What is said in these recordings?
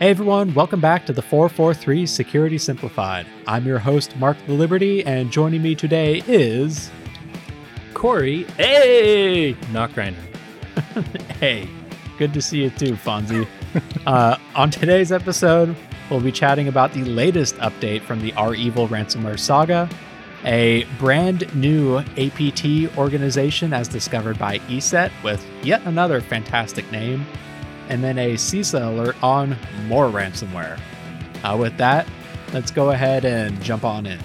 Hey everyone, welcome back to the 443 Security Simplified. I'm your host, Marc Laliberte, and joining me today is. Corey. Hey! Nachreiner. hey, good to see you too, Fonzie. uh, on today's episode, we'll be chatting about the latest update from the REvil ransomware saga, a brand new APT organization as discovered by ESET with yet another fantastic name and then a CISA alert on more ransomware. Uh, with that, let's go ahead and jump on in.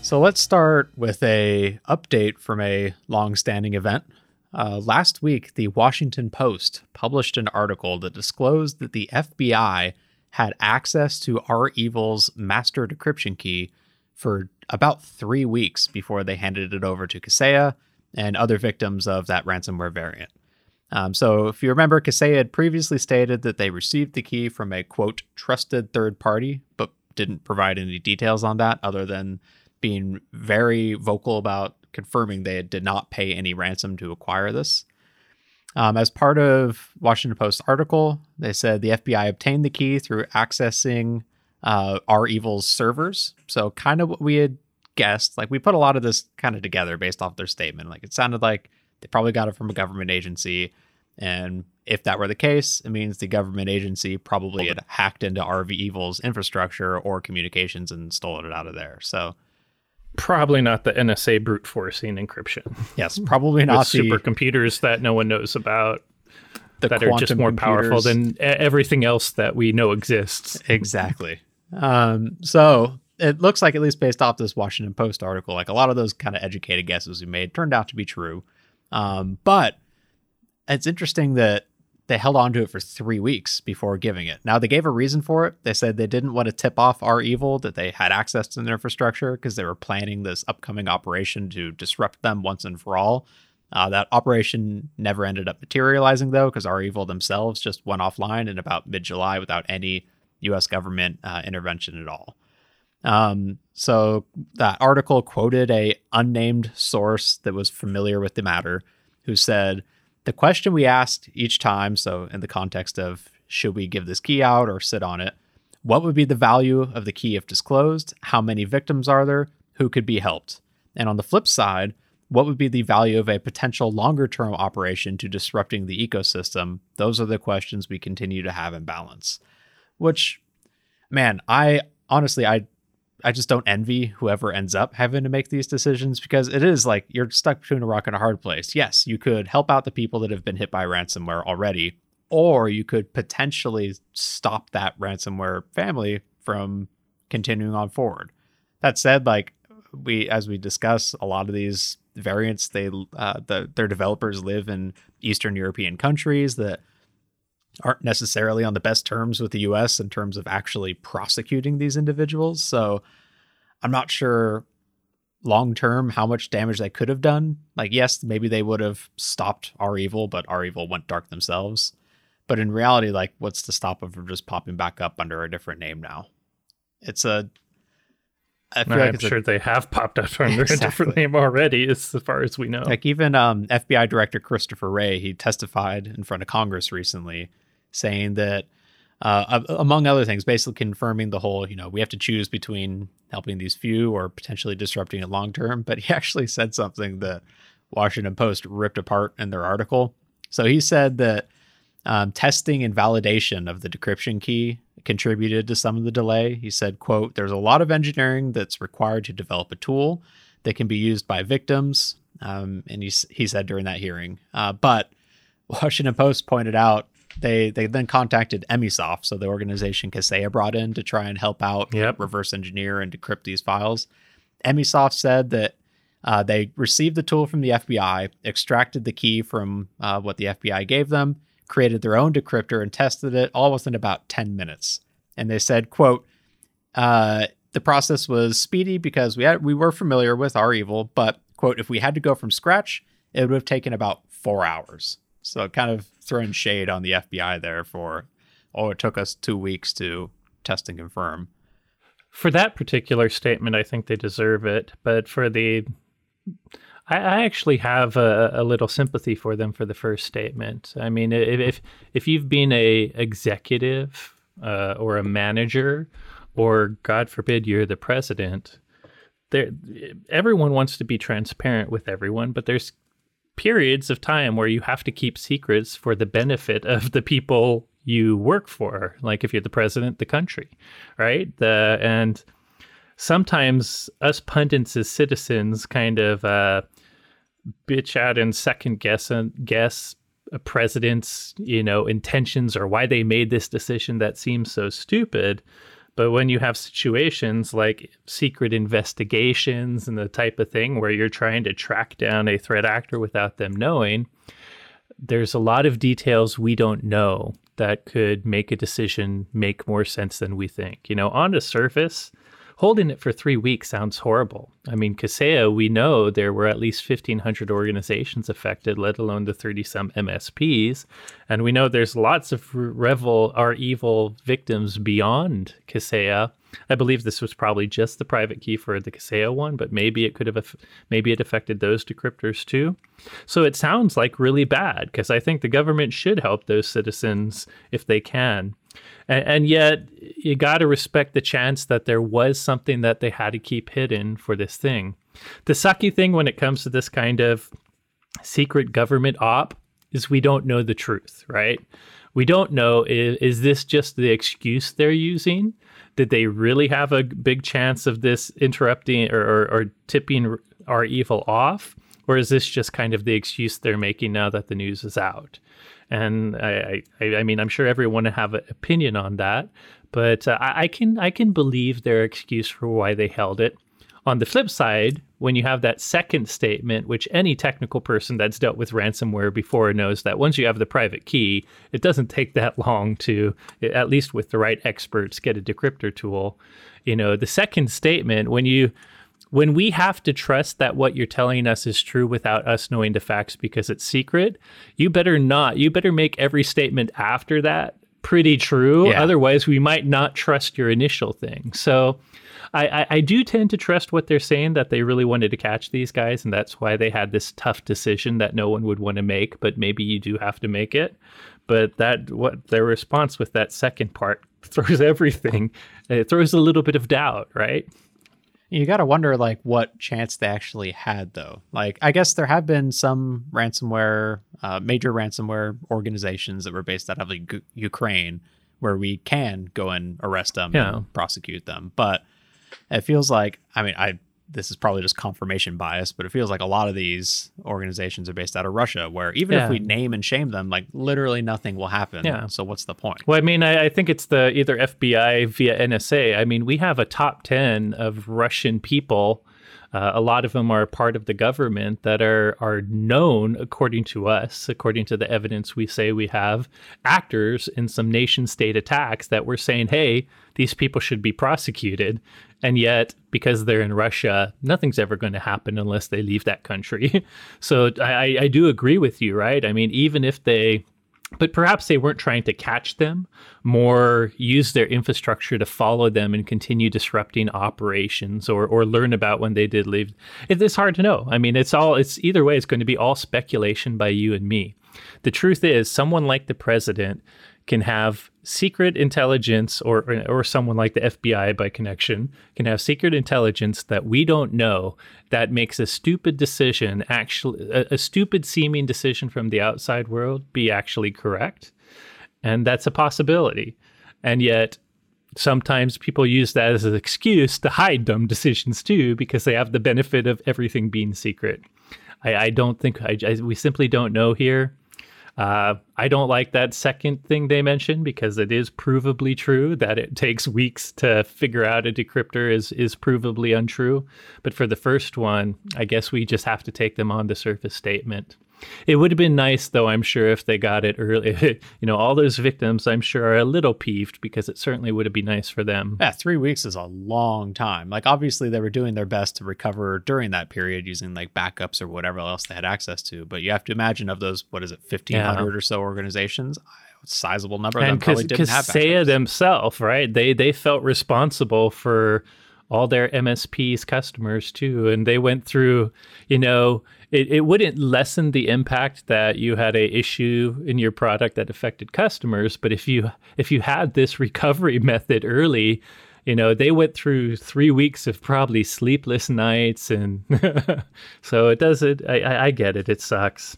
So let's start with a update from a long-standing event. Uh, last week, the Washington Post published an article that disclosed that the FBI had access to REvil's master decryption key for about three weeks before they handed it over to Kaseya and other victims of that ransomware variant. Um, so, if you remember, Kaseya had previously stated that they received the key from a quote trusted third party, but didn't provide any details on that other than being very vocal about confirming they did not pay any ransom to acquire this. Um, as part of Washington Post article, they said the FBI obtained the key through accessing uh, evil's servers. So kind of what we had guessed. Like we put a lot of this kind of together based off their statement. Like it sounded like they probably got it from a government agency. And if that were the case, it means the government agency probably had hacked into RV Evil's infrastructure or communications and stolen it out of there. So probably not the NSA brute forcing encryption. Yes, probably not the supercomputers that no one knows about that are just more computers. powerful than everything else that we know exists. Exactly. Um, so it looks like, at least based off this Washington Post article, like a lot of those kind of educated guesses we made turned out to be true. Um, but it's interesting that they held on to it for three weeks before giving it. Now they gave a reason for it. They said they didn't want to tip off REvil that they had access to their infrastructure because they were planning this upcoming operation to disrupt them once and for all. Uh, that operation never ended up materializing though, because REvil themselves just went offline in about mid July without any U.S. government uh, intervention at all. Um, so that article quoted a unnamed source that was familiar with the matter, who said the question we asked each time. So in the context of should we give this key out or sit on it, what would be the value of the key if disclosed? How many victims are there? Who could be helped? And on the flip side, what would be the value of a potential longer term operation to disrupting the ecosystem? Those are the questions we continue to have in balance. Which, man, I honestly, I I just don't envy whoever ends up having to make these decisions because it is like you're stuck between a rock and a hard place. Yes, you could help out the people that have been hit by ransomware already, or you could potentially stop that ransomware family from continuing on forward. That said, like we as we discuss, a lot of these variants they uh, the their developers live in Eastern European countries that aren't necessarily on the best terms with the US in terms of actually prosecuting these individuals. So I'm not sure long term how much damage they could have done. Like, yes, maybe they would have stopped REvil, but REvil went dark themselves. But in reality, like, what's to stop them from just popping back up under a different name now? It's a I I'm like sure a, they have popped up under exactly. a different name already, as far as we know. Like even um, FBI Director Christopher Wray, he testified in front of Congress recently, saying that, uh, among other things, basically confirming the whole, you know, we have to choose between helping these few or potentially disrupting it long term. But he actually said something that Washington Post ripped apart in their article. So he said that um, testing and validation of the decryption key contributed to some of the delay. He said, quote, there's a lot of engineering that's required to develop a tool that can be used by victims. Um, and he, he said during that hearing, uh, but Washington Post pointed out they they then contacted Emsisoft, so the organization Kaseya brought in to try and help out yep. reverse engineer and decrypt these files. Emsisoft said that uh, they received the tool from the FBI, extracted the key from uh, what the FBI gave them, created their own decryptor and tested it all within about 10 minutes. And they said, quote, uh, the process was speedy because we had we were familiar with REvil, but quote, if we had to go from scratch, it would have taken about four hours. So kind of throwing shade on the FBI there for, oh, it took us two weeks to test and confirm. For that particular statement, I think they deserve it. But for the I, I actually have a, a, little sympathy for them for the first statement. I mean, if if you've been a executive uh, or a manager, or God forbid you're the president, there everyone wants to be transparent with everyone, but there's periods of time where you have to keep secrets for the benefit of the people you work for. Like if you're the president, the country, right? The and sometimes us pundits as citizens kind of uh, bitch out and second guess and guess a president's you know intentions or why they made this decision that seems so stupid but when you have situations like secret investigations and the type of thing where you're trying to track down a threat actor without them knowing there's a lot of details we don't know that could make a decision make more sense than we think. You know on the surface holding it for three weeks sounds horrible. I mean, Kaseya, we know there were at least 1,500 organizations affected, let alone the 30 some MSPs. And we know there's lots of Revel evil victims beyond Kaseya. I believe this was probably just the private key for the Kaseya one, but maybe it could have, maybe it affected those decryptors too. So it sounds like really bad because I think the government should help those citizens if they can. And, and yet, you got to respect the chance that there was something that they had to keep hidden for this thing. The sucky thing when it comes to this kind of secret government op is we don't know the truth, right? We don't know is, is this just the excuse they're using? Did they really have a big chance of this interrupting or, or, or tipping REvil off? Or is this just kind of the excuse they're making now that the news is out? and I, I, I mean, I'm sure everyone have an opinion on that, but uh, I can, I can believe their excuse for why they held it. On the flip side, when you have that second statement, which any technical person that's dealt with ransomware before knows that once you have the private key, it doesn't take that long to, at least with the right experts, get a decryptor tool. You know, the second statement, when you when we have to trust that what you're telling us is true without us knowing the facts because it's secret, you better not. You better make every statement after that pretty true. Yeah. Otherwise, we might not trust your initial thing. So I, I, I, do tend to trust what they're saying that they really wanted to catch these guys, and that's why they had this tough decision that no one would want to make, but maybe you do have to make it. But that what their response with that second part throws everything. It throws a little bit of doubt, right? You got to wonder like what chance they actually had though. Like I guess there have been some ransomware, uh, major ransomware organizations that were based out of like, Ukraine where we can go and arrest them yeah. and prosecute them. But it feels like I mean I this is probably just confirmation bias, but it feels like a lot of these organizations are based out of Russia, where even yeah. if we name and shame them, like literally nothing will happen. Yeah. So what's the point? Well, I mean, I, I think it's the either FBI via NSA. I mean, we have a top ten of Russian people uh, a lot of them are part of the government that are are known, according to us, according to the evidence we say we have, actors in some nation state attacks that we're saying, hey, these people should be prosecuted. And yet, because they're in Russia, nothing's ever going to happen unless they leave that country. so I, I do agree with you, right? I mean, even if they but perhaps they weren't trying to catch them, more use their infrastructure to follow them and continue disrupting operations or, or learn about when they did leave. It's hard to know. I mean, it's all, it's either way, it's going to be all speculation by you and me. The truth is, someone like the president can have secret intelligence or or someone like the FBI by connection can have secret intelligence that we don't know that makes a stupid decision actually a, a stupid seeming decision from the outside world be actually correct. And that's a possibility. And yet sometimes people use that as an excuse to hide dumb decisions too because they have the benefit of everything being secret. I, I don't think I, I, we simply don't know here uh, I don't like that second thing they mentioned because it is provably true that it takes weeks to figure out a decryptor is is provably untrue. But for the first one, I guess we just have to take them on the surface statement. It would have been nice, though, I'm sure, if they got it early. you know, all those victims, I'm sure, are a little peeved because it certainly would have been nice for them. Yeah, three weeks is a long time. Like, obviously, they were doing their best to recover during that period using like backups or whatever else they had access to. But you have to imagine of those, what is it, 1,500 yeah. or so organizations? sizable number of and them probably didn't have Kaseya themselves, right? They they felt responsible for all their MSPs customers too. And they went through, you know, it, it wouldn't lessen the impact that you had a issue in your product that affected customers. But if you if you had this recovery method early, you know, they went through three weeks of probably sleepless nights. And so it does it. I, I get it. It sucks.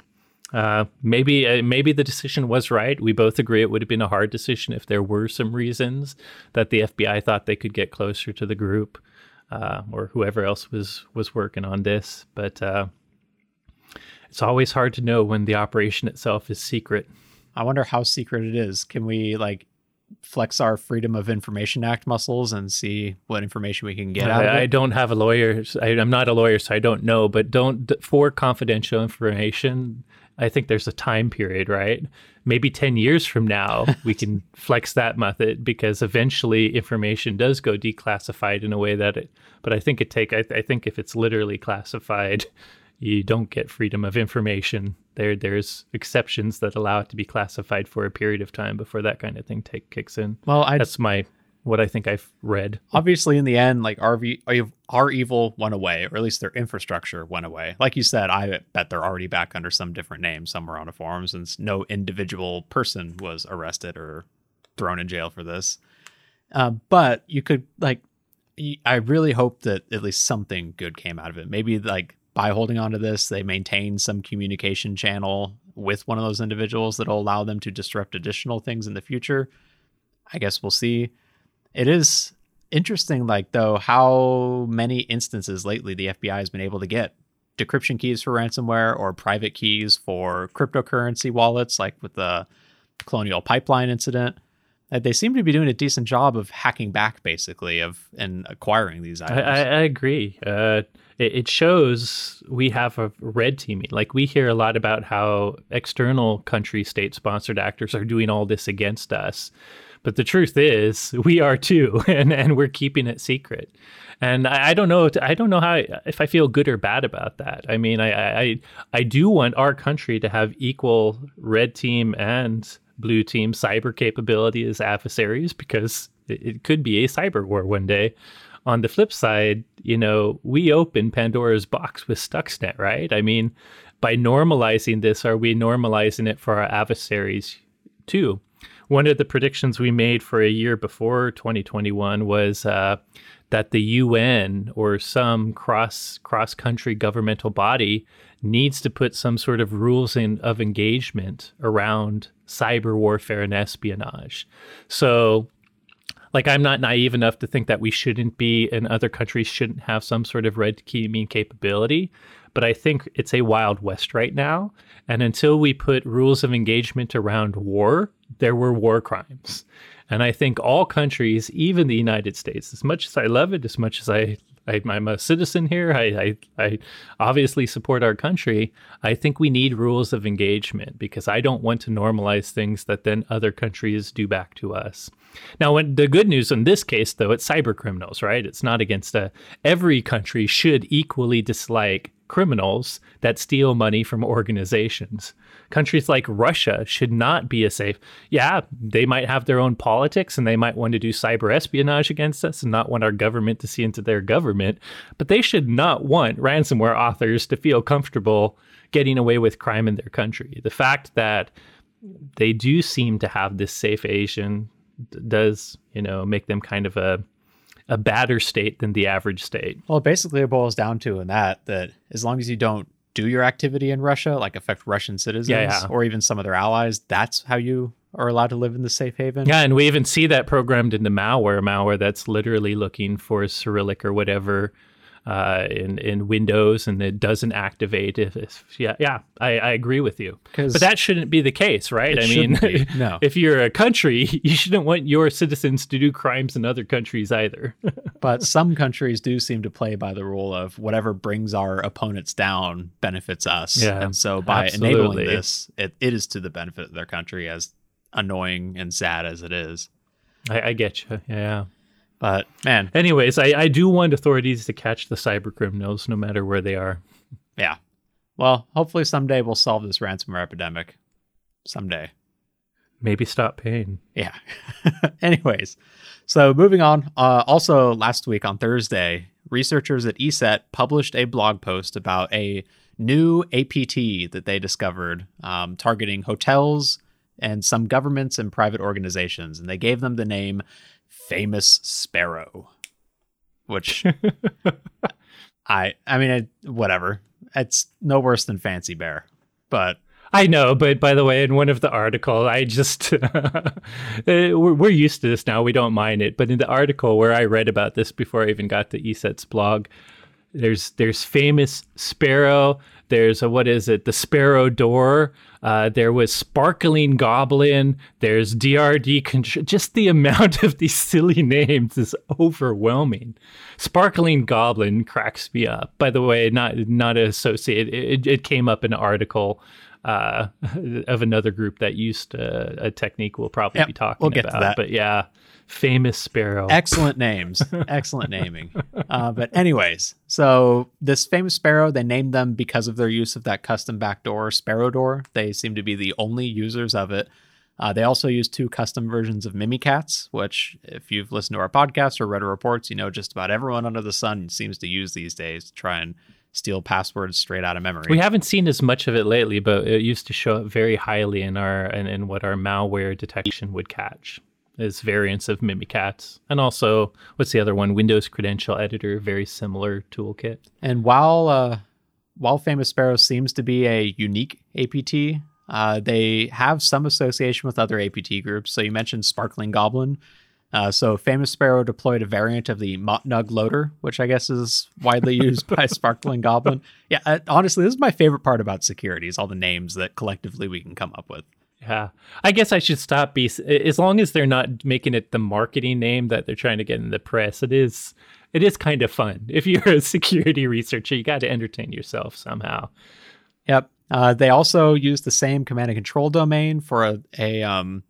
Uh, maybe uh, maybe the decision was right. We both agree it would have been a hard decision if there were some reasons that the FBI thought they could get closer to the group, uh, or whoever else was was working on this. But uh, it's always hard to know when the operation itself is secret. I wonder how secret it is. Can we like flex our Freedom of Information Act muscles and see what information we can get out of it? I, I don't have a lawyer. I, I'm not a lawyer, so I don't know. But don't for confidential information. I think there's a time period, right? Maybe 10 years from now, we can flex that method because eventually information does go declassified in a way that it, but I think it take, I, I think if it's literally classified, you don't get freedom of information. There, there's exceptions that allow it to be classified for a period of time before that kind of thing take kicks in. Well, I That's my what I think I've read. obviously in the end, like our REvil went away, or at least their infrastructure went away. Like you said, I bet they're already back under some different name somewhere on the forums, and no individual person was arrested or thrown in jail for this. Uh, but you could like, I really hope that at least something good came out of it. Maybe like by holding on to this, they maintain some communication channel with one of those individuals that'll allow them to disrupt additional things in the future. I guess we'll see. It is interesting, like, though, how many instances lately the FBI has been able to get decryption keys for ransomware or private keys for cryptocurrency wallets, like with the Colonial Pipeline incident. Uh, They seem to be doing a decent job of hacking back, basically, of and acquiring these items. I, I agree. Uh, it, it shows we have a red teaming. Like we hear a lot about how external country state sponsored actors are doing all this against us. But the truth is, we are too, and, and we're keeping it secret. And I, I don't know. I don't know how if I feel good or bad about that. I mean, I, I I do want our country to have equal red team and blue team cyber capability as adversaries because it, it could be a cyber war one day. On the flip side, you know, we open Pandora's box with Stuxnet, right? I mean, by normalizing this, are we normalizing it for our adversaries too? One of the predictions we made for a year before 2021 was uh, that the UN or some cross cross country governmental body needs to put some sort of rules in of engagement around cyber warfare and espionage. So like I'm not naive enough to think that we shouldn't be and other countries shouldn't have some sort of red teaming capability, but I think it's a wild west right now. And until we put rules of engagement around war, there were war crimes. And I think all countries, even the United States, as much as I love it, as much as I, I I'm a citizen here, I, I I obviously support our country. I think we need rules of engagement because I don't want to normalize things that then other countries do back to us. Now, when the good news in this case, though, it's cyber criminals, right? It's not against a, every country should equally dislike criminals that steal money from organizations. Countries like Russia should not be a safe. Yeah, they might have their own politics and they might want to do cyber espionage against us and not want our government to see into their government, but they should not want ransomware authors to feel comfortable getting away with crime in their country. The fact that they do seem to have this safe Asian does, you know, make them kind of a a badder state than the average state. Well, basically, it boils down to in that that as long as you don't do your activity in Russia, like affect Russian citizens Yeah, yeah. or even some of their allies, that's how you are allowed to live in the safe haven. Yeah, and we even see that programmed into malware, malware that's literally looking for Cyrillic or whatever uh, in in Windows, and it doesn't activate. If, if yeah, yeah, I, I agree with you. But that shouldn't be the case, right? I mean, no. if you're a country, you shouldn't want your citizens to do crimes in other countries either. but some countries do seem to play by the rule of whatever brings our opponents down benefits us. Yeah, and so by enabling this, it, it is to the benefit of their country, as annoying and sad as it is. I, I get you. Yeah. But man, Anyways, I, I do want authorities to catch the cyber criminals, no matter where they are. yeah. Well, hopefully someday we'll solve this ransomware epidemic. Someday. Maybe stop paying. Yeah. Anyways, so moving on. Uh, also, last week on Thursday, researchers at ESET published a blog post about a new APT that they discovered um, targeting hotels and some governments and private organizations. And they gave them the name Famous Sparrow, which I, I mean, it, whatever. It's no worse than Fancy Bear, but I know, but by the way, in one of the article, I just uh, we're, we're used to this now. We don't mind it. But in the article where I read about this before I even got to ESET's blog, there's there's famous sparrow. There's a, what is it? The sparrow door. Uh, there was sparkling goblin. There's DRD. Contr- just the amount of these silly names is overwhelming. Sparkling goblin cracks me up. By the way, not not associated. It, it came up in an article uh, of another group that used uh, a technique we'll probably Yep, be talking we'll get to about. that. But yeah, famous sparrow. excellent names. Excellent naming. Uh, but anyways so this famous sparrow they named them because of their use of that custom backdoor sparrow door. They seem to be the only users of it. Uh, they also use two custom versions of mimikatz which if you've listened to our podcast or read our reports you know just about everyone under the sun seems to use these days to try and steal passwords straight out of memory. We haven't seen as much of it lately, but it used to show up very highly in our in, in what our malware detection would catch as variants of Mimikatz. And also, what's the other one? Windows Credential Editor, very similar toolkit. And while uh, while Famous Sparrow seems to be a unique APT, uh, they have some association with other APT groups. So you mentioned Sparkling Goblin. Uh, so Famous Sparrow deployed a variant of the Motnug loader, which I guess is widely used by Sparkling Goblin. Yeah, uh, honestly, this is my favorite part about security: is all the names that collectively we can come up with. Yeah, I guess I should stop. Be as long as they're not making it the marketing name that they're trying to get in the press. It is, it is kind of fun. If you're a security researcher, you got to entertain yourself somehow. Yep. Uh, they also use the same command and control domain for a, a um,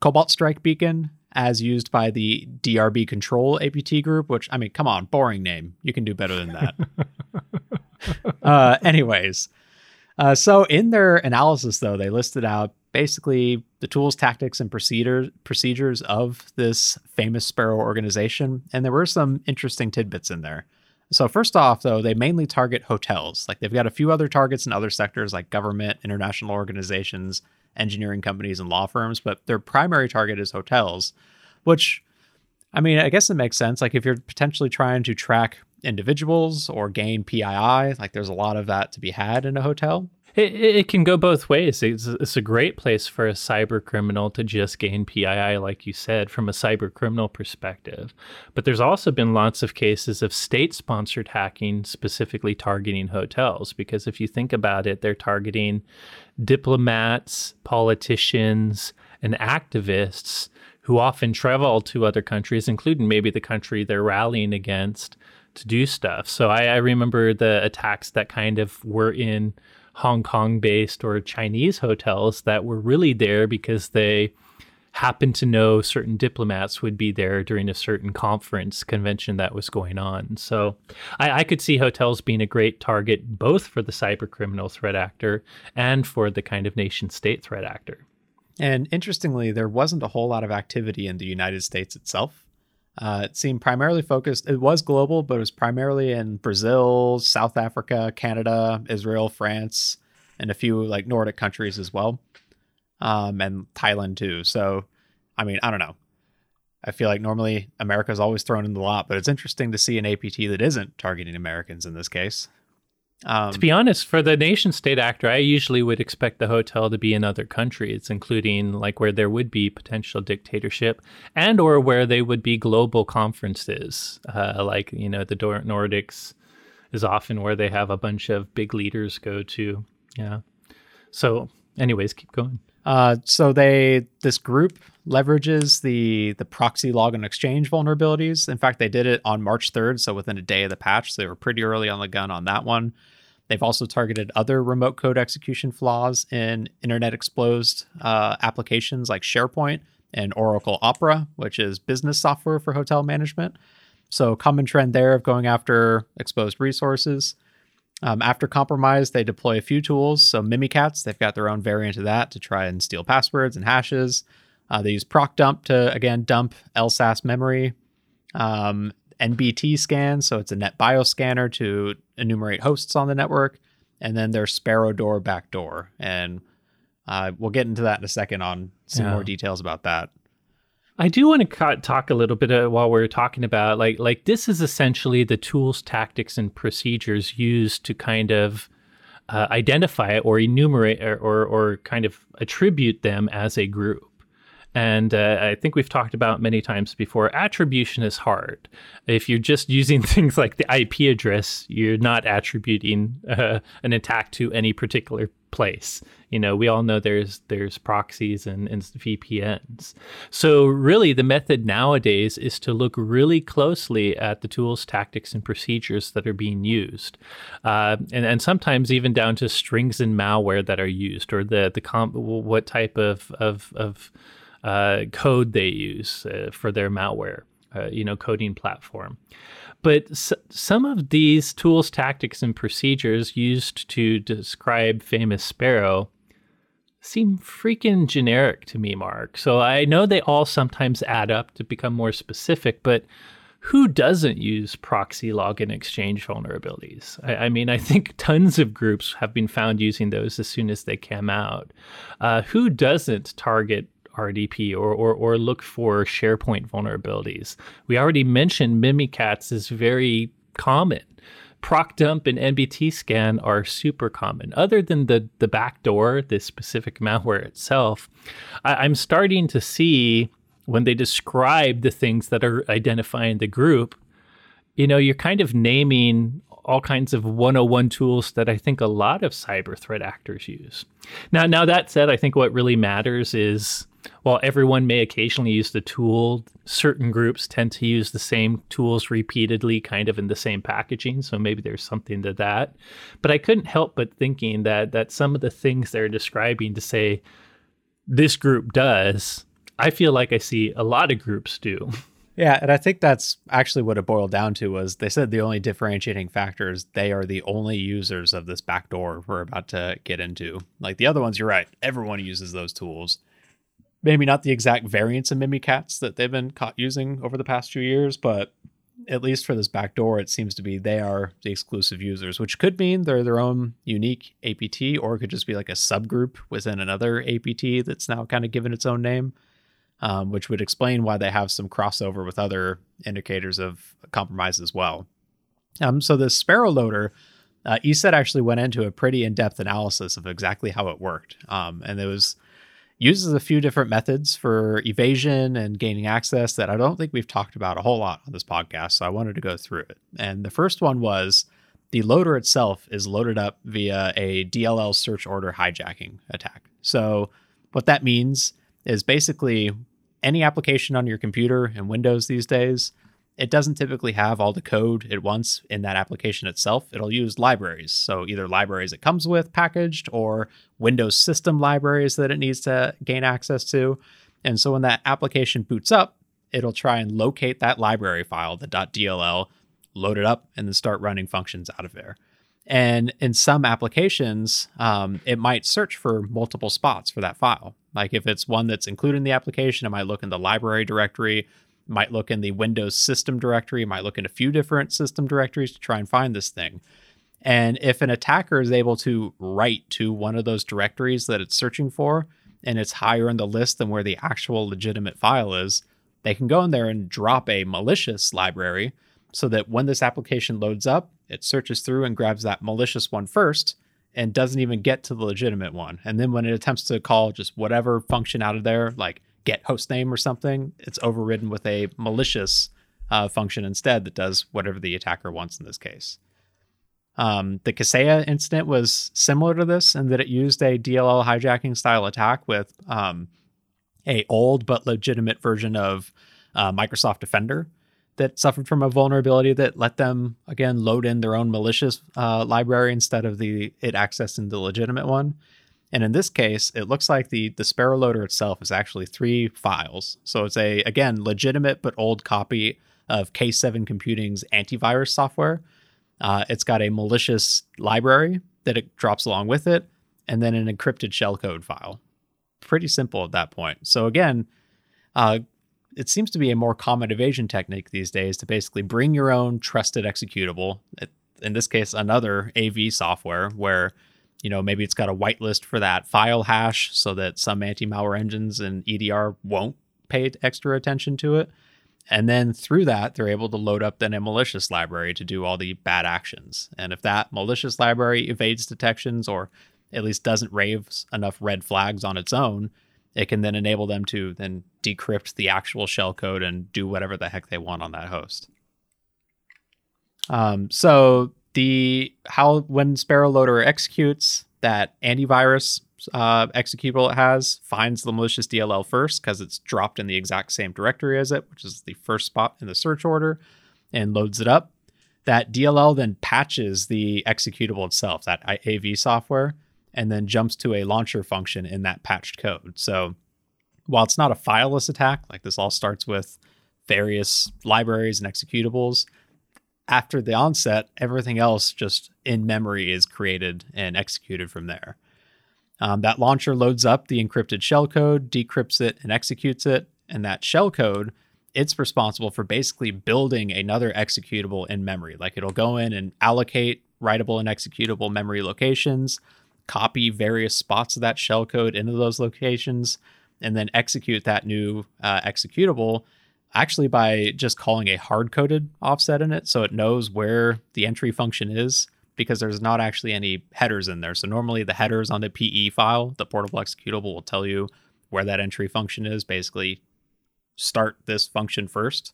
Cobalt Strike beacon as used by the DRB Control APT group, which, I mean, come on, boring name. You can do better than that. uh, anyways, uh, so in their analysis, though, they listed out basically the tools, tactics, and procedures procedures of this famous Sparrow organization, and there were some interesting tidbits in there. So first off, though, they mainly target hotels. Like they've got a few other targets in other sectors like government, international organizations, engineering companies, and law firms, but their primary target is hotels, which I mean, I guess it makes sense. Like if you're potentially trying to track individuals or gain PII, like there's a lot of that to be had in a hotel. It, it can go both ways. It's, it's a great place for a cyber criminal to just gain PII, like you said, from a cyber criminal perspective. But there's also been lots of cases of state sponsored hacking specifically targeting hotels. Because if you think about it, they're targeting diplomats, politicians, and activists who often travel to other countries, including maybe the country they're rallying against to do stuff. So I, I remember the attacks that kind of were in Hong Kong based or Chinese hotels that were really there because they happened to know certain diplomats would be there during a certain conference convention that was going on. So I, I could see hotels being a great target both for the cyber criminal threat actor and for the kind of nation state threat actor. And interestingly, there wasn't a whole lot of activity in the United States itself. Uh, it seemed primarily focused, it was global, but it was primarily in Brazil, South Africa, Canada, Israel, France, and a few like Nordic countries as well, um, and Thailand too. So, I mean, I don't know. I feel like normally America's always thrown in the lot, but it's interesting to see an APT that isn't targeting Americans in this case. Um, To be honest, for the nation state actor, I usually would expect the hotel to be in other countries, including like where there would be potential dictatorship and or where they would be global conferences, uh, like you know the Nordics is often where they have a bunch of big leaders go to. Yeah. So, anyways, keep going. Uh, so they this group leverages the the ProxyLogon exchange vulnerabilities. In fact, they did it on March 3rd, so within a day of the patch. So they were pretty early on the gun on that one. They've also targeted other remote code execution flaws in Internet Exposed uh, applications like SharePoint and Oracle Opera, which is business software for hotel management. So common trend there of going after exposed resources. Um, after compromise, they deploy a few tools. So Mimikatz, they've got their own variant of that to try and steal passwords and hashes. Uh, they use procdump to again dump LSASS memory. Um, NBT scan, so it's a net scanner to enumerate hosts on the network, and then their Sparrow door backdoor. And uh, we'll get into that in a second on some yeah. more details about that. I do want to talk a little bit uh, while we're talking about like like this is essentially the tools, tactics, and procedures used to kind of uh, identify or enumerate or, or, or kind of attribute them as a group. And uh, I think we've talked about many times before, attribution is hard. If you're just using things like the IP address, you're not attributing uh, an attack to any particular place. You know, we all know there's there's proxies and, and VPNs. So really, the method nowadays is to look really closely at the tools, tactics, and procedures that are being used, uh, and and sometimes even down to strings and malware that are used, or the the comp- what type of of of uh, code they use uh, for their malware, uh, you know, coding platform. But s- some of these tools, tactics, and procedures used to describe famous Sparrow seem freaking generic to me, Mark. So I know they all sometimes add up to become more specific, but who doesn't use ProxyLogon exchange vulnerabilities? I, I, mean, I think tons of groups have been found using those as soon as they came out. Uh, who doesn't target RDP or, or, or look for SharePoint vulnerabilities. We already mentioned Mimikatz is very common. Procdump and NBT scan are super common. Other than the the backdoor, this specific malware itself, I, I'm starting to see when they describe the things that are identifying the group, you know, you're kind of naming all kinds of 101 tools that I think a lot of cyber threat actors use. Now, now that said, I think what really matters is while everyone may occasionally use the tool, certain groups tend to use the same tools repeatedly, kind of in the same packaging. So maybe there's something to that. But I couldn't help but thinking that that some of the things they're describing to say this group does, I feel like I see a lot of groups do. Yeah, and I think that's actually what it boiled down to was they said the only differentiating factor is they are the only users of this backdoor we're about to get into. Like the other ones, you're right. Everyone uses those tools maybe not the exact variants of Mimikatz that they've been caught using over the past few years, but at least for this backdoor, it seems to be they are the exclusive users, which could mean they're their own unique APT, or it could just be like a subgroup within another APT that's now kind of given its own name, um, which would explain why they have some crossover with other indicators of compromise as well. Um, so the Sparrow loader, uh, ESET actually went into a pretty in-depth analysis of exactly how it worked, um, and it was uses a few different methods for evasion and gaining access that I don't think we've talked about a whole lot on this podcast. So I wanted to go through it. And the first one was the loader itself is loaded up via a DLL search order hijacking attack. So what that means is basically any application on your computer and Windows these days it doesn't typically have all the code it wants in that application itself. It'll use libraries. So either libraries it comes with packaged or Windows system libraries that it needs to gain access to. And so when that application boots up, it'll try and locate that library file, the .dll, load it up, and then start running functions out of there. And in some applications, um, it might search for multiple spots for that file. Like if it's one that's included in the application, it might look in the library directory might look in the Windows system directory, might look in a few different system directories to try and find this thing. And if an attacker is able to write to one of those directories that it's searching for, and it's higher in the list than where the actual legitimate file is, they can go in there and drop a malicious library so that when this application loads up, it searches through and grabs that malicious one first and doesn't even get to the legitimate one. And then when it attempts to call just whatever function out of there, like get host name or something, it's overridden with a malicious uh, function instead that does whatever the attacker wants in this case. Um, the Kaseya incident was similar to this in that it used a DLL hijacking style attack with um, a old but legitimate version of uh, Microsoft Defender that suffered from a vulnerability that let them again load in their own malicious uh, library instead of the it accessing the legitimate one. And in this case, it looks like the the Sparrow loader itself is actually three files. So it's a again legitimate but old copy of K7 Computing's antivirus software. Uh, it's got a malicious library that it drops along with it, and then an encrypted shellcode file. Pretty simple at that point. So again, uh, it seems to be a more common evasion technique these days to basically bring your own trusted executable. In this case, another AV software where you know maybe it's got a whitelist for that file hash so that some anti-malware engines and EDR won't pay extra attention to it. And then through that, they're able to load up then a malicious library to do all the bad actions. And if that malicious library evades detections or at least doesn't raise enough red flags on its own, it can then enable them to then decrypt the actual shell code and do whatever the heck they want on that host. Um, so the how when Sparrow Loader executes that antivirus uh, executable it has finds the malicious DLL first because it's dropped in the exact same directory as it, which is the first spot in the search order, and loads it up. That DLL then patches the executable itself, that AV software, and then jumps to a launcher function in that patched code. So while it's not a fileless attack, like this all starts with various libraries and executables, after the onset, everything else just in memory is created and executed from there. Um, that launcher loads up the encrypted shellcode, decrypts it, and executes it. And that shellcode, it's responsible for basically building another executable in memory. Like it'll go in and allocate writable and executable memory locations, copy various spots of that shellcode into those locations, and then execute that new uh, executable actually by just calling a hard coded offset in it. So it knows where the entry function is because there's not actually any headers in there. So normally the headers on the PE file, the portable executable, will tell you where that entry function is. Basically, start this function first.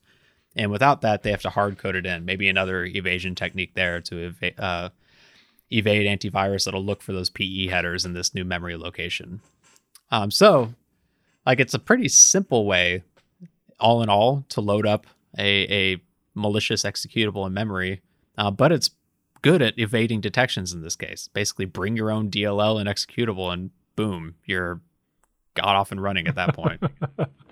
And without that, they have to hard code it in. Maybe another evasion technique there to ev- uh, evade antivirus that'll look for those PE headers in this new memory location. Um, so, like, it's a pretty simple way, all in all, to load up a, a malicious executable in memory, uh, but it's good at evading detections in this case. Basically, bring your own DLL and executable, and boom, you're got off and running at that point.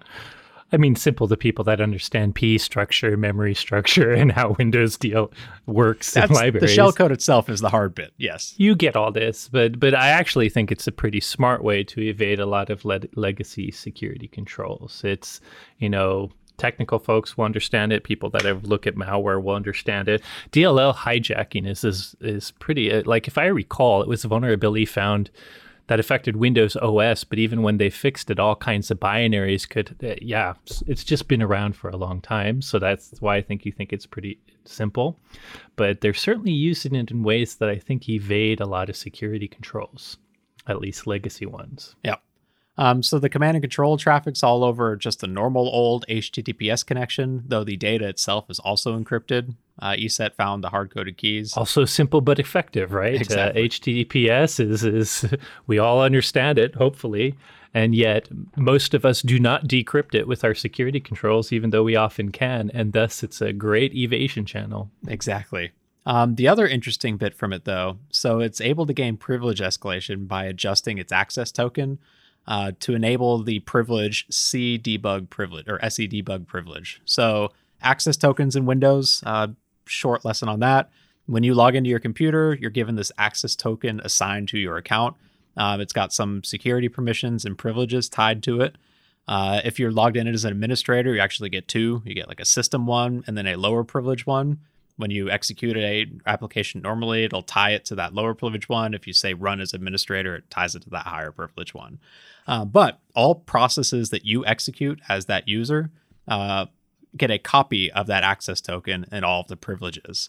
I mean, simple to people that understand P structure, memory structure, and how Windows deal works That's, in libraries. The shellcode itself is the hard bit. Yes, you get all this, but but I actually think it's a pretty smart way to evade a lot of le- legacy security controls. It's you know technical folks will understand it. People that have looked at malware will understand it. DLL hijacking is is, is pretty uh, like if I recall, it was a vulnerability found that affected Windows OS, but even when they fixed it, all kinds of binaries could, uh, yeah, it's just been around for a long time. So that's why I think you think it's pretty simple. But they're certainly using it in ways that I think evade a lot of security controls, at least legacy ones. Yeah. Um, so the command and control traffic's all over just a normal old HTTPS connection, though the data itself is also encrypted. Uh, ESET found the hard coded keys. Also simple but effective, right? Exactly. Uh, HTTPS is is we all understand it, hopefully, and yet most of us do not decrypt it with our security controls, even though we often can, and thus it's a great evasion channel. Exactly. Um, the other interesting bit from it, though, so it's able to gain privilege escalation by adjusting its access token uh, to enable the privilege C debug privilege or SE debug privilege. So access tokens in Windows, uh, short lesson on that. When you log into your computer, you're given this access token assigned to your account. Um, it's got some security permissions and privileges tied to it. Uh, if you're logged in as an administrator, you actually get two. You get like a system one and then a lower privilege one. When you execute a application normally, it'll tie it to that lower privilege one. If you say run as administrator, it ties it to that higher privilege one. Uh, but all processes that you execute as that user uh, get a copy of that access token and all of the privileges.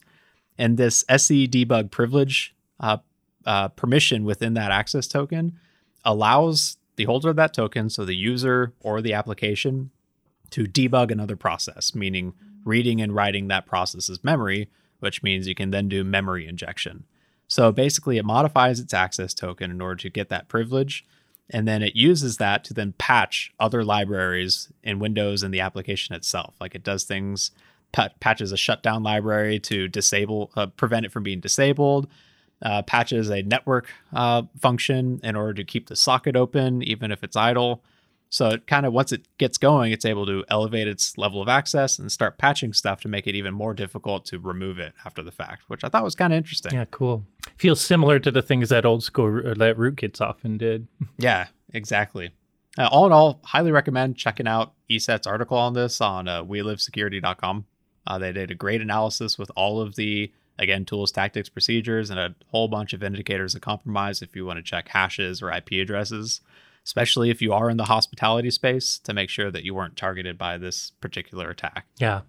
And this SE debug privilege uh, uh, permission within that access token allows the holder of that token, so the user or the application, to debug another process, meaning reading and writing that process's memory, which means you can then do memory injection. So basically, it modifies its access token in order to get that privilege and then it uses that to then patch other libraries in Windows and the application itself. Like it does things, patches a shutdown library to disable, uh, prevent it from being disabled. Uh, patches a network uh, function in order to keep the socket open even if it's idle. So it kind of once it gets going, it's able to elevate its level of access and start patching stuff to make it even more difficult to remove it after the fact, which I thought was kind of interesting. Yeah, cool. Feels similar to the things that old school that rootkits often did. Yeah, exactly. Uh, all in all, highly recommend checking out ESET's article on this on uh, welivesecurity.com. Uh, they did a great analysis with all of the again tools, tactics, procedures, and a whole bunch of indicators of compromise if you want to check hashes or IP addresses especially if you are in the hospitality space to make sure that you weren't targeted by this particular attack. Yeah.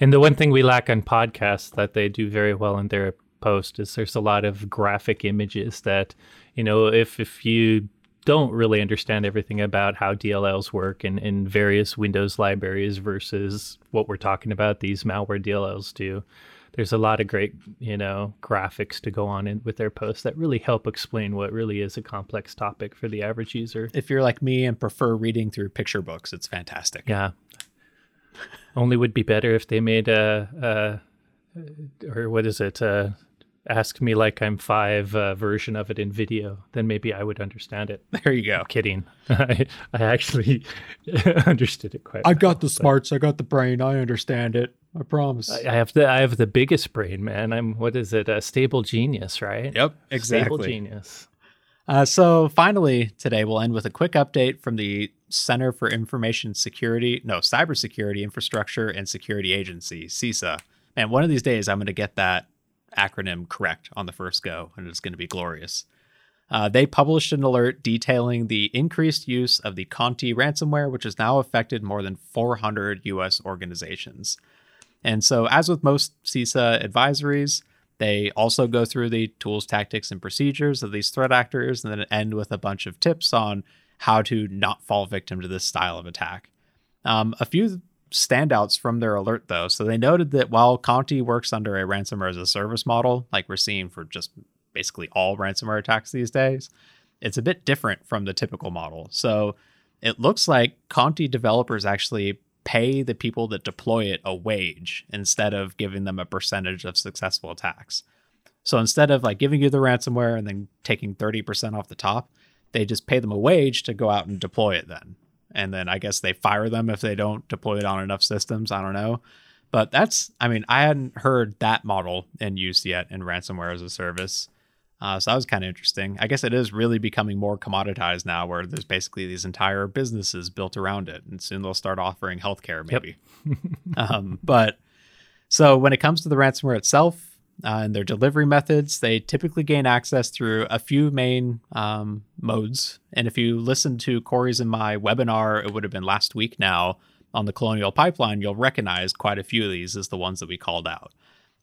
And the one thing we lack on podcasts that they do very well in their post is there's a lot of graphic images that, you know, if if you don't really understand everything about how DLLs work in, in various Windows libraries versus what we're talking about these malware DLLs do there's a lot of great, you know, graphics to go on in, with their posts that really help explain what really is a complex topic for the average user. If you're like me and prefer reading through picture books, it's fantastic. Yeah. Only would be better if they made a, a or what is it? A, ask me like I'm five uh, version of it in video, then maybe I would understand it. There you go. I'm kidding. I, I actually understood it quite. I well, got the smarts. I got the brain. I understand it. I promise. I have the I have the biggest brain, man. I'm what is it? A stable genius, right? Yep, exactly. Stable genius. Uh, so finally, today we'll end with a quick update from the Center for Information Security, no, Cybersecurity Infrastructure and Security Agency, CISA. Man, one of these days I'm going to get that acronym correct on the first go, and it's going to be glorious. Uh, they published an alert detailing the increased use of the Conti ransomware, which has now affected more than 400 U.S. organizations. And so, as with most CISA advisories, they also go through the tools, tactics, and procedures of these threat actors and then end with a bunch of tips on how to not fall victim to this style of attack. Um, a few standouts from their alert, though. So, they noted that while Conti works under a ransomware as a service model, like we're seeing for just basically all ransomware attacks these days, it's a bit different from the typical model. So, it looks like Conti developers actually pay the people that deploy it a wage instead of giving them a percentage of successful attacks. So instead of like giving you the ransomware and then taking 30% off the top, they just pay them a wage to go out and deploy it then. And then I guess they fire them if they don't deploy it on enough systems. I don't know. But that's, I mean, I hadn't heard that model in use yet in ransomware as a service. Uh, so that was kind of interesting. I guess it is really becoming more commoditized now, where there's basically these entire businesses built around it, and soon they'll start offering healthcare, maybe. Yep. um, but so when it comes to the ransomware itself uh, and their delivery methods, they typically gain access through a few main um, modes. And if you listen to Corey's and my webinar, it would have been last week now on the Colonial Pipeline, you'll recognize quite a few of these as the ones that we called out.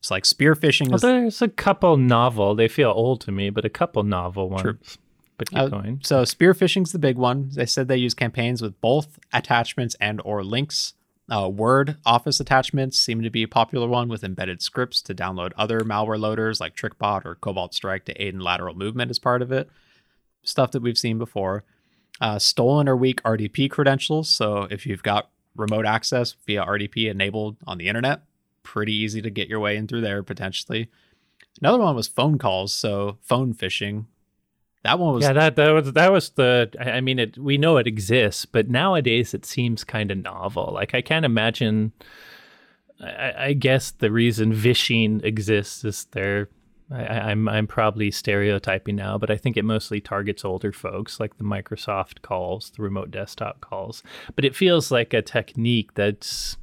It's like spear phishing. Well, is, there's a couple novel. They feel old to me, but a couple novel ones. True. But keep uh, going. So spear phishing's the big one. They said they use campaigns with both attachments and or links. Uh, Word Office attachments seem to be a popular one with embedded scripts to download other malware loaders like TrickBot or Cobalt Strike to aid in lateral movement as part of it. Stuff that we've seen before. Uh, stolen or weak RDP credentials. So if you've got remote access via RDP enabled on the internet, pretty easy to get your way in through there potentially. Another one was phone calls, so phone phishing. That one was yeah. That that was that was the. I mean, it. We know it exists, but nowadays it seems kind of novel. Like I can't imagine. I, I guess the reason vishing exists is there. I'm I'm probably stereotyping now, but I think it mostly targets older folks, like the Microsoft calls, the remote desktop calls. But it feels like a technique that's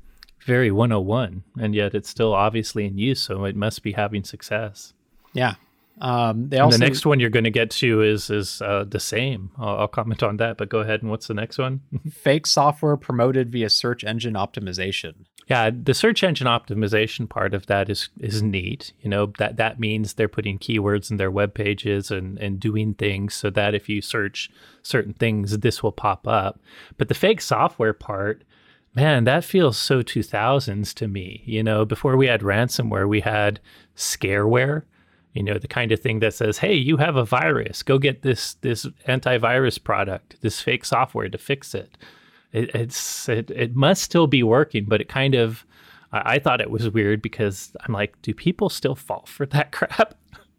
very 101 and yet it's still obviously in use so it must be having success yeah um, they also, the next one you're going to get to is is uh, the same. I'll, I'll, comment on that, but go ahead. And what's the next one? fake software promoted via search engine optimization. Yeah, the search engine optimization part of that is is neat. You know that that means they're putting keywords in their web pages and and doing things so that if you search certain things, this will pop up. But the fake software part Man, that feels so 2000s to me. You know, before we had ransomware, we had scareware, you know, the kind of thing that says, "Hey, you have a virus. Go get this this antivirus product, this fake software to fix it." it it's it, it must still be working, but it kind of I, I thought it was weird because I'm like, do people still fall for that crap?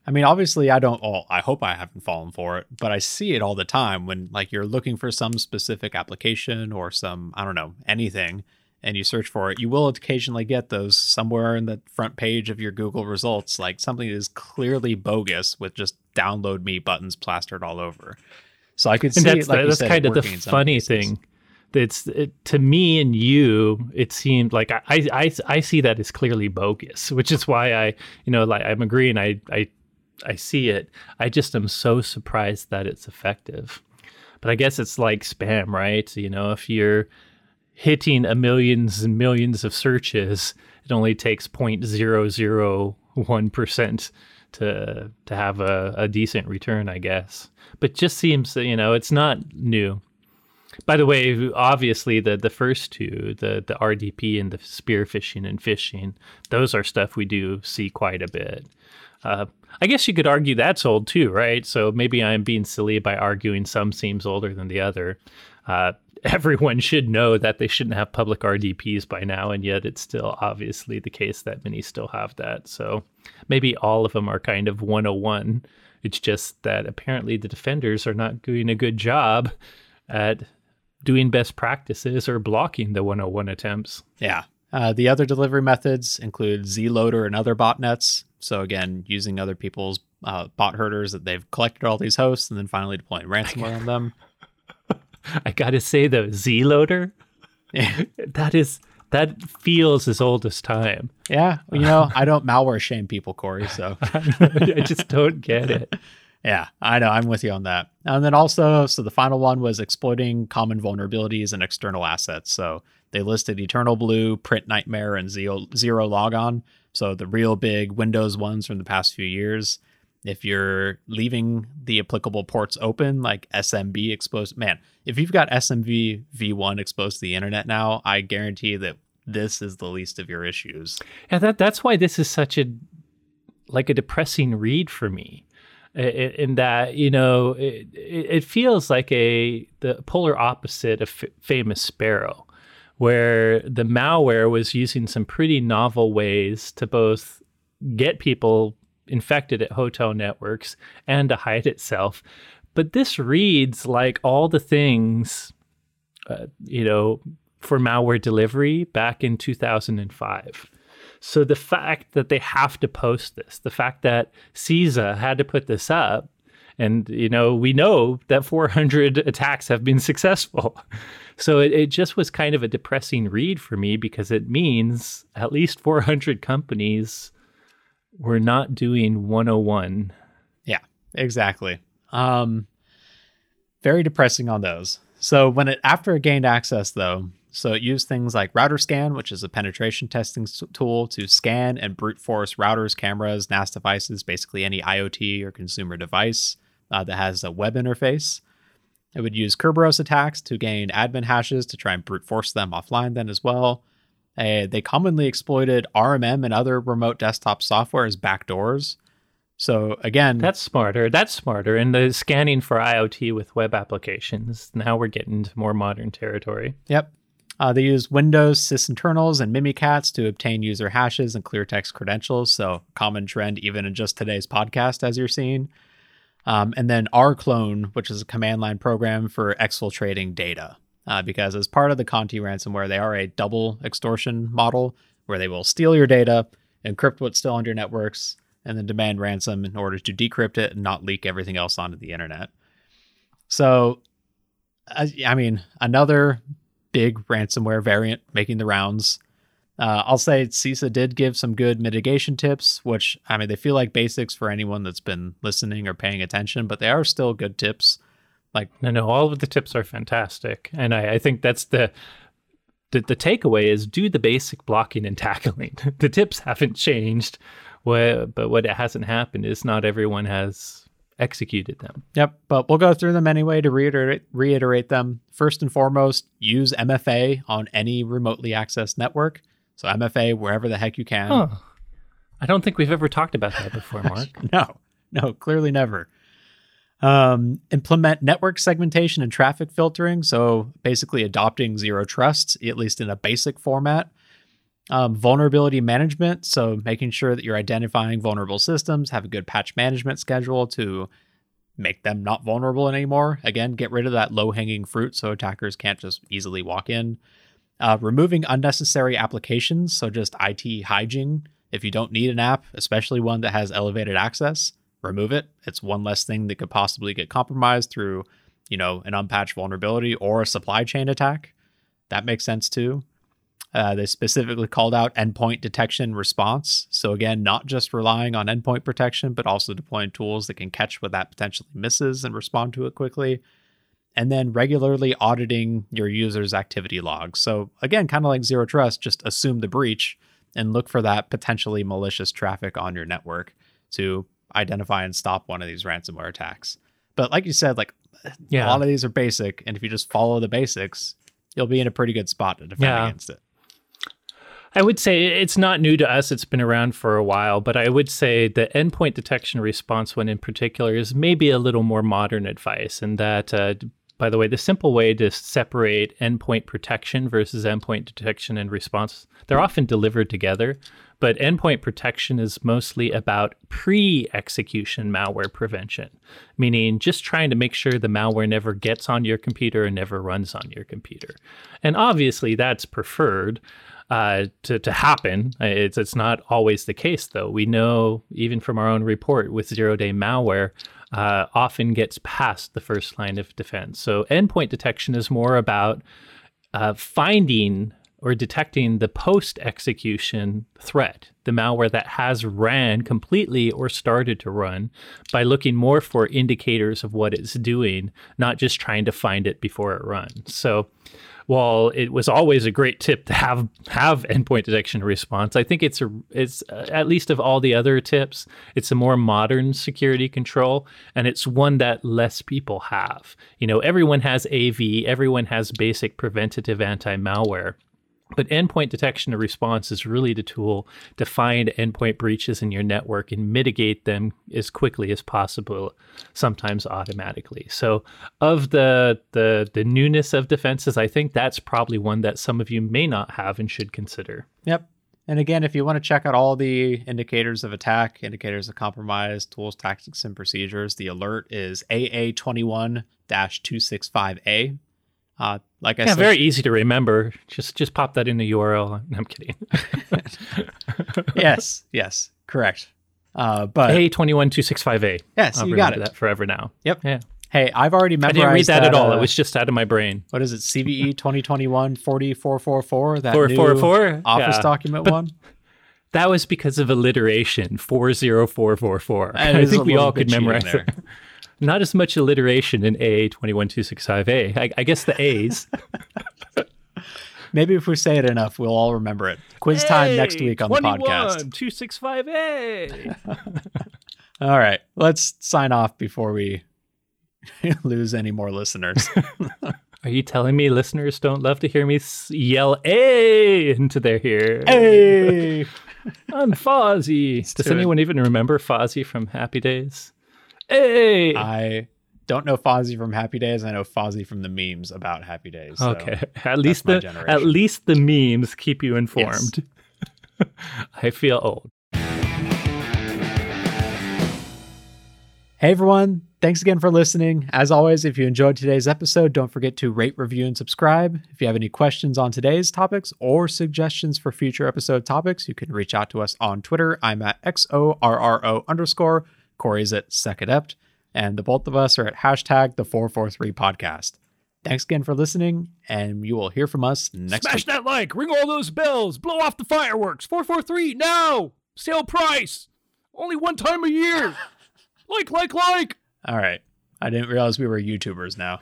I mean, obviously, I don't. Well, I hope I haven't fallen for it, but I see it all the time when like you're looking for some specific application or some I don't know anything, and you search for it. You will occasionally get those somewhere in the front page of your Google results, like something that is clearly bogus with just download me buttons plastered all over. So I could see and that's, it, like the, that's said, kind of the working in some funny thing. It's it, to me and you. It seemed like I, I I I see that as clearly bogus, which is why I you know like I'm agreeing. I I I see it. I just am so surprised that it's effective. But I guess it's like spam, right? You know, if you're hitting a millions and millions of searches, it only takes 0.001% to to have a, a decent return, I guess. But just seems that, you know, it's not new. By the way, obviously the the first two, the the RDP and the spear phishing and phishing, those are stuff we do see quite a bit. Uh, I guess you could argue that's old too, right? So maybe I'm being silly by arguing some seems older than the other. Uh, everyone should know that they shouldn't have public RDPs by now, and yet it's still obviously the case that many still have that. So maybe all of them are kind of 101. It's just that apparently the defenders are not doing a good job at doing best practices or blocking the 101 attempts. Yeah. Uh, the other delivery methods include Zloader and other botnets. So again, using other people's uh, bot herders that they've collected all these hosts and then finally deploying ransomware on them. I gotta say though, Zloader, that is that feels as old as time. Yeah, you know, I don't malware shame people, Corey. So I just don't get it. yeah, I know. I'm with you on that. And then also, so the final one was exploiting common vulnerabilities and external assets. So they listed Eternal Blue, Print Nightmare, and Zero, Zero Logon. So the real big Windows ones from the past few years. If you're leaving the applicable ports open, like SMB exposed, man, if you've got SMB v1 exposed to the internet now, I guarantee that this is the least of your issues. Yeah, that that's why this is such a like a depressing read for me. In that, you know, it, it it feels like a the polar opposite of F- famous Sparrow, where the malware was using some pretty novel ways to both get people infected at hotel networks and to hide itself. But this reads like all the things, uh, you know, for malware delivery back in 2005. So the fact that they have to post this, the fact that CISA had to put this up, and you know we know that 400 attacks have been successful. So it, it just was kind of a depressing read for me because it means at least 400 companies were not doing 101. Yeah, exactly. Um, very depressing on those. So when it after it gained access though, so it used things like Router Scan, which is a penetration testing tool to scan and brute force routers, cameras, NAS devices, basically any IoT or consumer device uh, that has a web interface. It would use Kerberos attacks to gain admin hashes to try and brute force them offline then as well. Uh, they commonly exploited RMM and other remote desktop software as backdoors. So again, That's smarter. That's smarter. And the scanning for IoT with web applications. Now we're getting into more modern territory. Yep. Uh, they use Windows sysinternals and Mimikatz to obtain user hashes and clear text credentials. So, common trend even in just today's podcast, as you're seeing. Um, and then rclone, which is a command line program for exfiltrating data. Uh, because as part of the Conti ransomware, they are a double extortion model where they will steal your data, encrypt what's still on your networks, and then demand ransom in order to decrypt it and not leak everything else onto the internet. So, I, I mean, another big ransomware variant making the rounds. Uh, I'll say CISA did give some good mitigation tips, which I mean they feel like basics for anyone that's been listening or paying attention, but they are still good tips. Like No, no, all of the tips are fantastic, and I, I think that's the, the the takeaway is do the basic blocking and tackling. the tips haven't changed, but what hasn't happened is not everyone has executed them. Yep, but we'll go through them anyway to reiterate reiterate them. First and foremost, use MFA on any remotely accessed network. So MFA wherever the heck you can. Huh. I don't think we've ever talked about that before, Mark. No, no, clearly never. Um, implement network segmentation and traffic filtering. So basically adopting zero trust, at least in a basic format. Um, vulnerability management, so making sure that you're identifying vulnerable systems, have a good patch management schedule to make them not vulnerable anymore. Again, get rid of that low hanging fruit so attackers can't just easily walk in. Uh, removing unnecessary applications, so just IT hygiene. If you don't need an app, especially one that has elevated access, remove it. It's one less thing that could possibly get compromised through, you know, an unpatched vulnerability or a supply chain attack. That makes sense too. Uh, they specifically called out endpoint detection response. So, again, not just relying on endpoint protection, but also deploying tools that can catch what that potentially misses and respond to it quickly. And then regularly auditing your users' activity logs. So, again, kind of like zero trust, just assume the breach and look for that potentially malicious traffic on your network to identify and stop one of these ransomware attacks. But, like you said, like yeah. a lot of these are basic. And if you just follow the basics, you'll be in a pretty good spot to defend yeah. against it. I would say it's not new to us. It's been around for a while, but I would say the endpoint detection response one in particular is maybe a little more modern advice, and that. Uh, by the way, the simple way to separate endpoint protection versus endpoint detection and response, they're often delivered together, but endpoint protection is mostly about pre execution malware prevention, meaning just trying to make sure the malware never gets on your computer and never runs on your computer. And obviously, that's preferred uh, to, to happen. It's, it's not always the case, though. We know, even from our own report, with zero day malware, uh, often gets past the first line of defense. So, endpoint detection is more about uh, finding or detecting the post execution threat, the malware that has ran completely or started to run, by looking more for indicators of what it's doing, not just trying to find it before it runs. So, while it was always a great tip to have have endpoint detection response, I think it's a it's uh, at least of all the other tips, it's a more modern security control, and it's one that less people have. You know, everyone has AV, everyone has basic preventative anti malware. But endpoint detection and response is really the tool to find endpoint breaches in your network and mitigate them as quickly as possible, sometimes automatically. So, of the the the newness of defenses, I think that's probably one that some of you may not have and should consider. Yep. And again, if you want to check out all the indicators of attack, indicators of compromise, tools, tactics, and procedures, the alert is AA21 265A. Uh, like I yeah, said, very easy to remember. Just just pop that in the URL. No, I'm kidding. yes, yes, correct. Uh, but A twenty one two six five A. Yes, I'll you got it. That forever now. Yep. Yeah. Hey, I've already memorized. I didn't read that, that at all. Uh, it was just out of my brain. What is it? CVE 2021 40444. That 444 Office yeah. document but one. That was because of alliteration. Four zero four four four. I think we all could memorize it not as much alliteration in AA 21265A. I, I guess the A's. Maybe if we say it enough, we'll all remember it. Quiz time next week on the podcast. 265A. all right. Let's sign off before we lose any more listeners. Are you telling me listeners don't love to hear me yell A into their ear? Hey! I'm Fonzie. Does anyone even remember Fonzie from Happy Days? Hey, I don't know Fonzie from Happy Days. I know Fonzie from the memes about Happy Days. So okay, at least the at least the memes keep you informed. Yes. I feel old. Hey everyone, thanks again for listening. As always, if you enjoyed today's episode, don't forget to rate, review, and subscribe. If you have any questions on today's topics or suggestions for future episode topics, you can reach out to us on Twitter. I'm at XORRO underscore Corey's at SecAdept, and the both of us are at hashtag the 443 podcast. Thanks again for listening, and you will hear from us next Smash week. that like, ring all those bells, blow off the fireworks. 443 now! Sale price! Only one time a year! like, like, like! All right. I didn't realize we were YouTubers now.